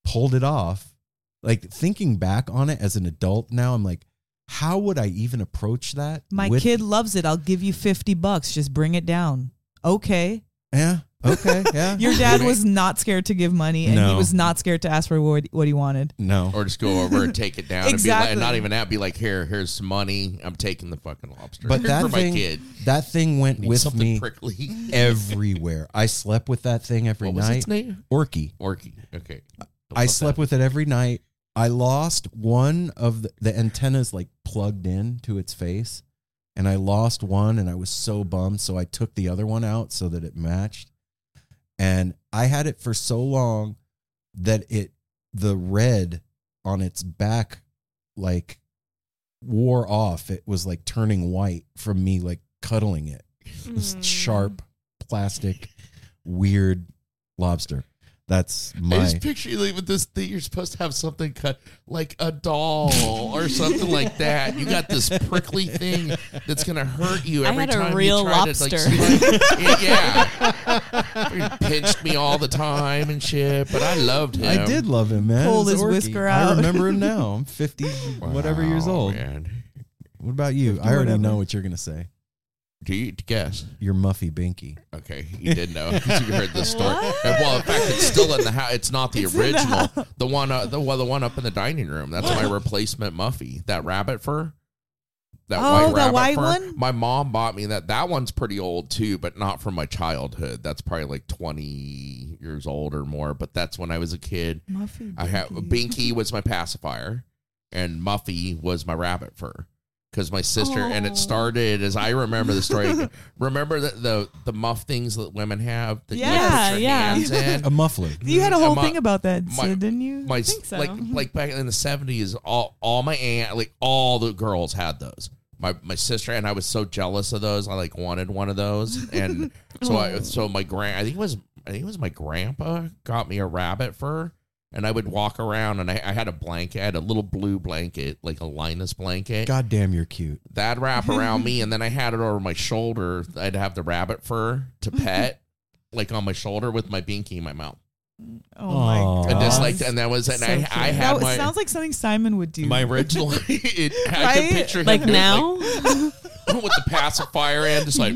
pulled it off. Like thinking back on it as an adult now, I'm like, how would I even approach that? My with- kid loves it. I'll give you 50 bucks. Just bring it down. Okay. Yeah. Okay. Yeah. Your dad was not scared to give money and he was not scared to ask for what, what he wanted. no. or just go over and take it down and be like, Exactly. and not even that, be like, here, here's some money. I'm taking the fucking lobster. But that for thing, my kid. that thing went Need with something me prickly. everywhere. I slept with that thing every What was night. its name? Orky. Orky. Okay. I slept with it every night. I lost one of the, the antennas like plugged in to its face, and I lost one, and I was so bummed. So I took the other one out so that it matched, and I had it for so long that it the red on its back like wore off. It was like turning white from me like cuddling it. This Mm. sharp plastic weird lobster. That's I my just picture you like with this thing. You're supposed to have something cut like a doll or something like that. You got this prickly thing that's gonna hurt you I every had a time real you try lobster. to like. slide- yeah, He pinched me all the time and shit. But I loved him. I did love him, man. Pulled It was his Orky. whisker I remember him now. I'm 50, whatever years old. Man. What about you? I already know what you're gonna say. Do you guess? You're Muffy Binky. Okay, you did know because you heard the story. Well, in fact, it's still in the house. It's not the It's in the original. The one, uh, the one, the one up in the dining room. That's my replacement Muffy. That rabbit fur. That Oh, the rabbit white fur. one? My mom bought me that. That one's pretty old too, but not from my childhood. That's probably like twenty years old or more. But that's when I was a kid. Muffy I had Binky. Binky was my pacifier, and Muffy was my rabbit fur. Because my sister, and Oh. it started as I remember the story. Oh. remember the, the the muff things that women have that you like, Yeah, put your yeah. hands in. A muffler. You had a whole My- thing about that, my- Sid, didn't you? my think so. like mm-hmm. like back in the seventies, all all my aunt like all the girls had those. My my sister and I was so jealous of those. I like wanted one of those, and so I so my grand I think it was I think it was my grandpa got me a rabbit fur, and I would walk around and I, I had a blanket, I had a little blue blanket like a Linus blanket. God damn, you're cute. That'd wrap around me, and then I had it over my shoulder. I'd have the rabbit fur to pet, like on my shoulder with my binky in my mouth. oh my Aw. god. And just like, and that was, and So I, cute. I that had was- my sounds like something Simon would do. my original. it, I Right? can picture him like doing, now. with the pacifier and just like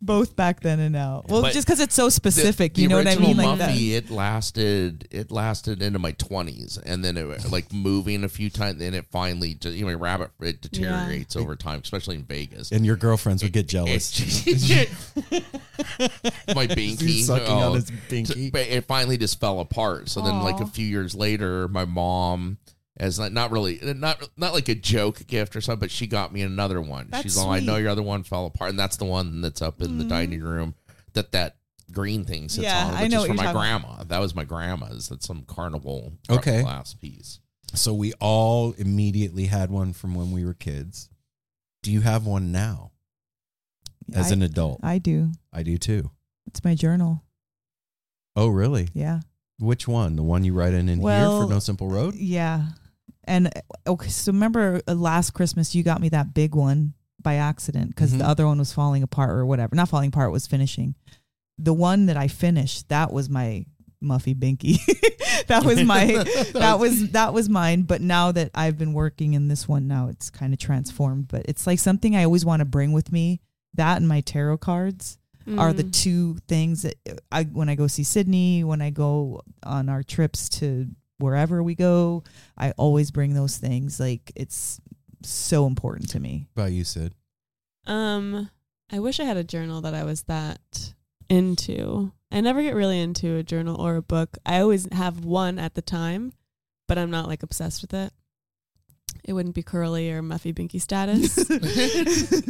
Both back then and now. Well, But just because it's so specific, the you know what I original mean? Like that. Muffy, it lasted. It lasted into my twenties, and then it like moving a few times. Then it finally, just, you know, rabbit it deteriorates over time, especially in Vegas. And your girlfriends would get jealous. It- my binky He's sucking oh, on his binky. but it finally just fell apart. So then, like a few years later, my mom, as not, not really, not not like a joke gift or something, but she got me another one. That's She's all, I know your other one fell apart, and that's the one that's up in the mm-hmm. dining room that that green thing sits Yeah, on, I which know is what for my talking grandma. That was my grandma's. That's some carnival Okay. glass piece. So we all immediately had one from when we were kids. Do you have one now as I, an adult? I do. I do too. It's my journal. Oh, really? Yeah. Which one? The one you write in in here for No Simple Road? Yeah. And uh, okay, so remember uh, last Christmas you got me that big one by accident because Mhm. the other one was falling apart or whatever. Not falling apart, was finishing. The one that I finished, that was my Muffy Binky. that was my that was that was mine. But now that I've been working in this one, now it's kind of transformed. But it's like something I always want to bring with me. That and my tarot cards are the Mm. two things that I when I go see Sydney, when I go on our trips to wherever we go, I always bring those things. Like it's so important to me. About you, Sid. Um, I wish I had a journal that I was that into. I never get really into a journal or a book. I always have one at the time, but I'm not like obsessed with it. it wouldn't be curly or muffy binky status.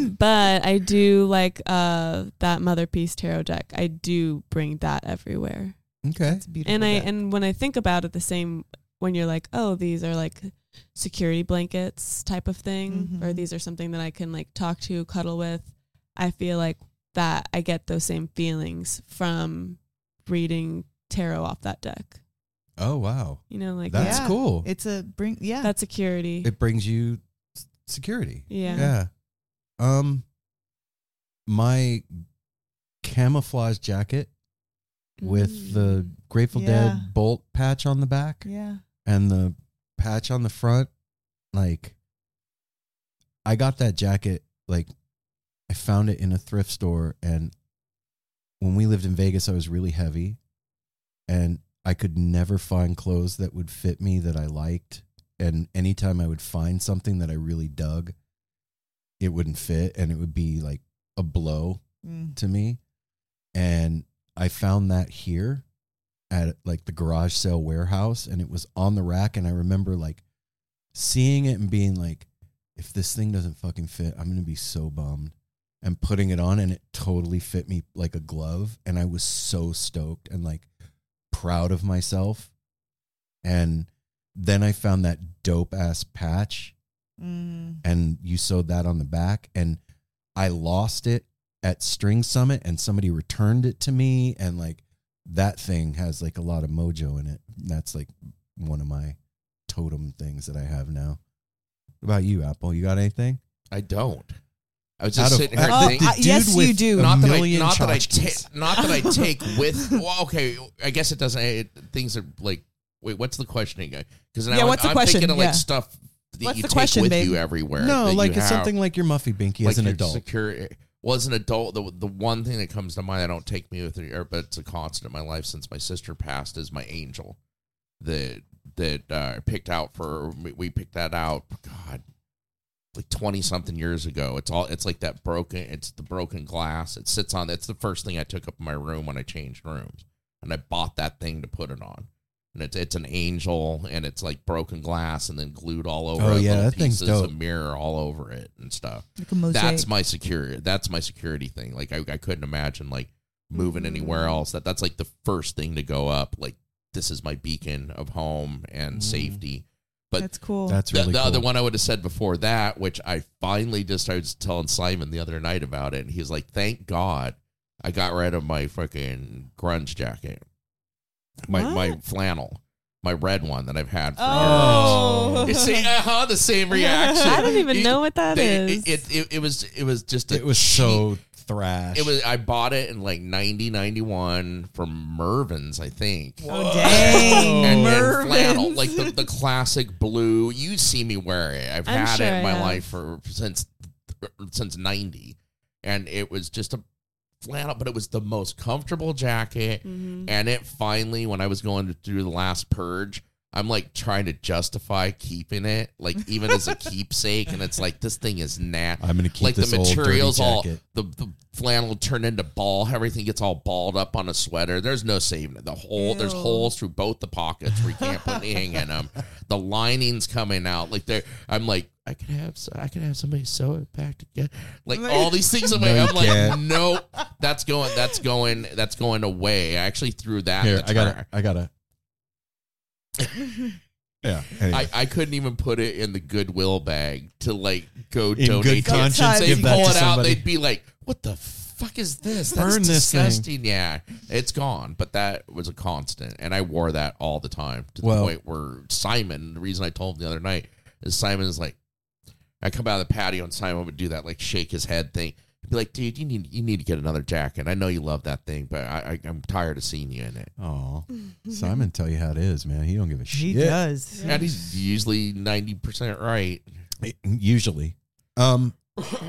but I do like uh, that Motherpeace tarot deck. I do bring that everywhere. Okay. It's beautiful. and I deck. and when I think about it, the same when you're like, oh, these are like security blankets type of thing, or Mhm. these are something that I can like talk to, cuddle with. I feel like that I get those same feelings from reading tarot off that deck. Oh wow, You know, like that's Yeah. cool. it's a bring. Yeah, that security. it brings you security. yeah. Yeah. Um, my camouflage jacket with the Mm. Grateful Yeah. Dead bolt patch on the back yeah. and the patch on the front, like I got that jacket like I found it in a thrift store and when we lived in Vegas I was really heavy and I could never find clothes that would fit me that I liked and anytime I would find something that I really dug it wouldn't fit and it would be like a blow Mm. to me. And I found that here at like the garage sale warehouse and it was on the rack. And I remember like seeing it and being like, if this thing doesn't fucking fit, I'm going to be so bummed. And putting it on and it totally fit me like a glove. And I was so stoked and like proud of myself. And then I found that dope ass patch Mm. and you sewed that on the back and I lost it at String Summit and somebody returned it to me and like that thing has like a lot of mojo in it. That's like one of my totem things that I have now. What about you, Apple? You got anything? I don't. I was Out just of- sitting here out of thinking. uh, yes, you do. not that I, not that I tchotchkes. take, not that I take with. Well, okay, I guess it doesn't. It, things are like. Wait, what's the questioning? Because Yeah, what's the I'm question? thinking of Yeah. like stuff that What's you the take question, with babe? you everywhere. No, like it's have. something like your Muffy Binky like as an adult. Secure, well, as an adult, the the one thing that comes to mind, I don't take me with me, but it's a constant in my life since my sister passed, is my angel. That that uh, I picked out for we- picked that out. God, like twenty something years ago. It's all it's like that broken. It's the broken glass. It sits on. It's the first thing I took up in my room when I changed rooms, and I bought that thing to put it on. And it's it's an angel, and it's like broken glass, and then glued all over. Oh, it, yeah, little that thing's dope. of mirror all over it and stuff Like a mosaic. that's my security that's my security thing like i, I couldn't imagine like moving Mm-hmm. anywhere else that that's like the first thing to go up like this is my beacon of home and Mm. safety but That's cool. That's the, really the cool. other one i would have said before that which i finally just i was telling simon the other night about it and he's like thank god i got rid of my freaking grunge jacket my my flannel my red one that i've had for Oh. years you see uh-huh, the same reaction I don't even You- know what that they- is. It, it, it was it was just a it was cheap- so thrash. it was I bought it in like 90 91 from Mervyn's I think. oh dang, And, and flannel, like the, the classic blue. You see me wear it. I've I'm had sure it in my life for since since 90. And it was just a flannel, but it was the most comfortable jacket. Mhm. And it finally, when I was going through the last purge, I'm like trying to justify keeping it, like even as a keepsake. And it's like, this thing is nat. I'm gonna keep like this the old dirty materials all jacket. the, the flannel turned into ball. Everything gets all balled up on a sweater. There's no saving it. The hole there's holes through both the pockets where you can't put anything in them. The lining's coming out. Like there, I'm like, I could have I could have somebody sew it back together. Like all these things. I'm, No, I'm like, can't. no, that's going. That's going. That's going away. I actually threw that. Here, I got trash. to I got to Yeah. anyway. I, I couldn't even put it in the Goodwill bag to like go In donate. good to it. conscience, They'd pull it out. somebody. They'd be like, "What the fuck is this? That's Burn this thing." disgusting." Yeah, it's gone. But that was a constant, and I wore that all the time to the Well- point where Simon. The reason I told him the other night is Simon is like, I come out of the patio and Simon would do that like shake his head thing. He'd be like, "Dude, you need you need to get another jacket. I know you love that thing, but I, I I'm tired of seeing you in it." Oh, Simon, tell you how it is, man. He don't give a shit. he does. And he's usually ninety percent right. Usually, um,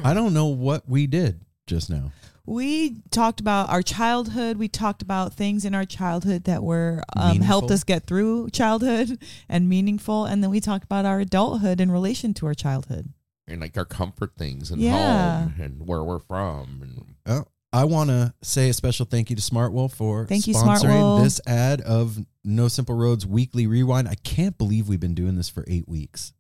I don't know what we did just now. We talked about our childhood. We talked about things in our childhood that were um, helped us get through childhood and meaningful, and then we talked about our adulthood in relation to our childhood. And like our comfort things and Yeah. home and where we're from and Oh, I want to say a special thank you to Smartwool for Thank you, sponsoring Smartwool. this ad of No Simple Roads Weekly Rewind. I can't believe we've been doing this for eight weeks.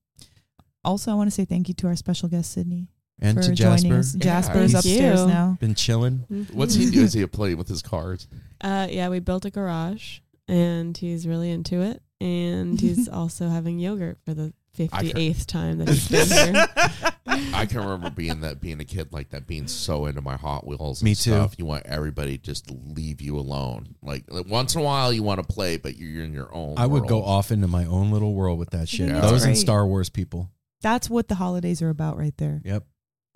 also, I want to say thank you to our special guest, Sydney. And for to joining Jasper. us. Jasper's he's- upstairs you. now. Been chilling. What's he do? Is he playing with his cars? Uh, yeah, we built a garage, and he's really into it. And he's also having yogurt for the fifty eighth time that he's been here. I can remember being that being a kid like that, being so into my Hot Wheels. Me and too. Stuff. You want everybody just to leave you alone. Like, like, once in a while, you want to play, but you're in your own. I would go world. off into my own little world with that shit. Yeah. Those and Star Wars people. That's what the holidays are about, right there. Yep.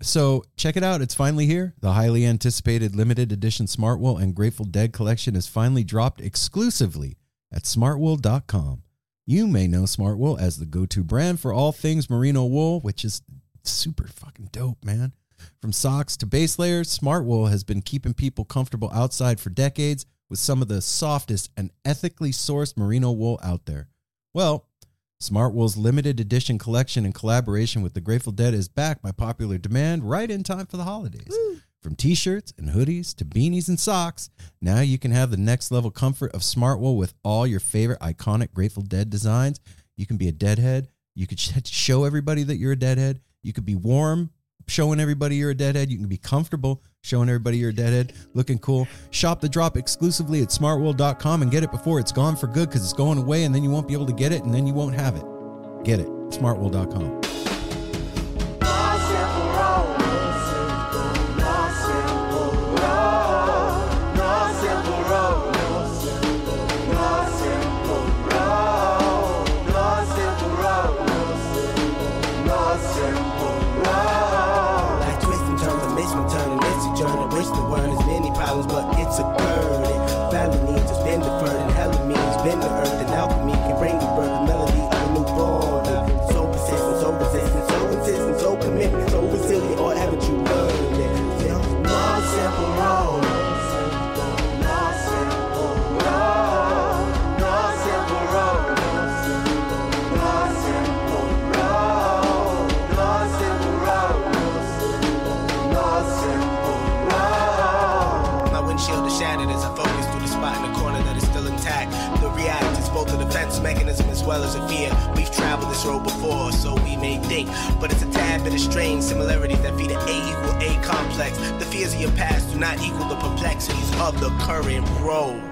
So check it out. It's finally here. The highly anticipated limited edition Smartwool and Grateful Dead collection is finally dropped exclusively at smartwool.com. You may know Smartwool as the go to brand for all things merino wool, which is super fucking dope, man. From socks to base layers, Smartwool has been keeping people comfortable outside for decades with some of the softest and ethically sourced merino wool out there. Well, Smartwool's limited edition collection in collaboration with the Grateful Dead is back by popular demand right in time for the holidays. From t shirts and hoodies to beanies and socks, now you can have the next level comfort of Smartwool with all your favorite iconic Grateful Dead designs. You can be a deadhead. You could show everybody that you're a deadhead. You could be warm, showing everybody you're a deadhead. You can be comfortable, showing everybody you're a deadhead, looking cool. Shop the drop exclusively at smartwool.com and get it before it's gone for good because it's going away and then you won't be able to get it and then you won't have it. Get it. Smartwool.com. of the current road.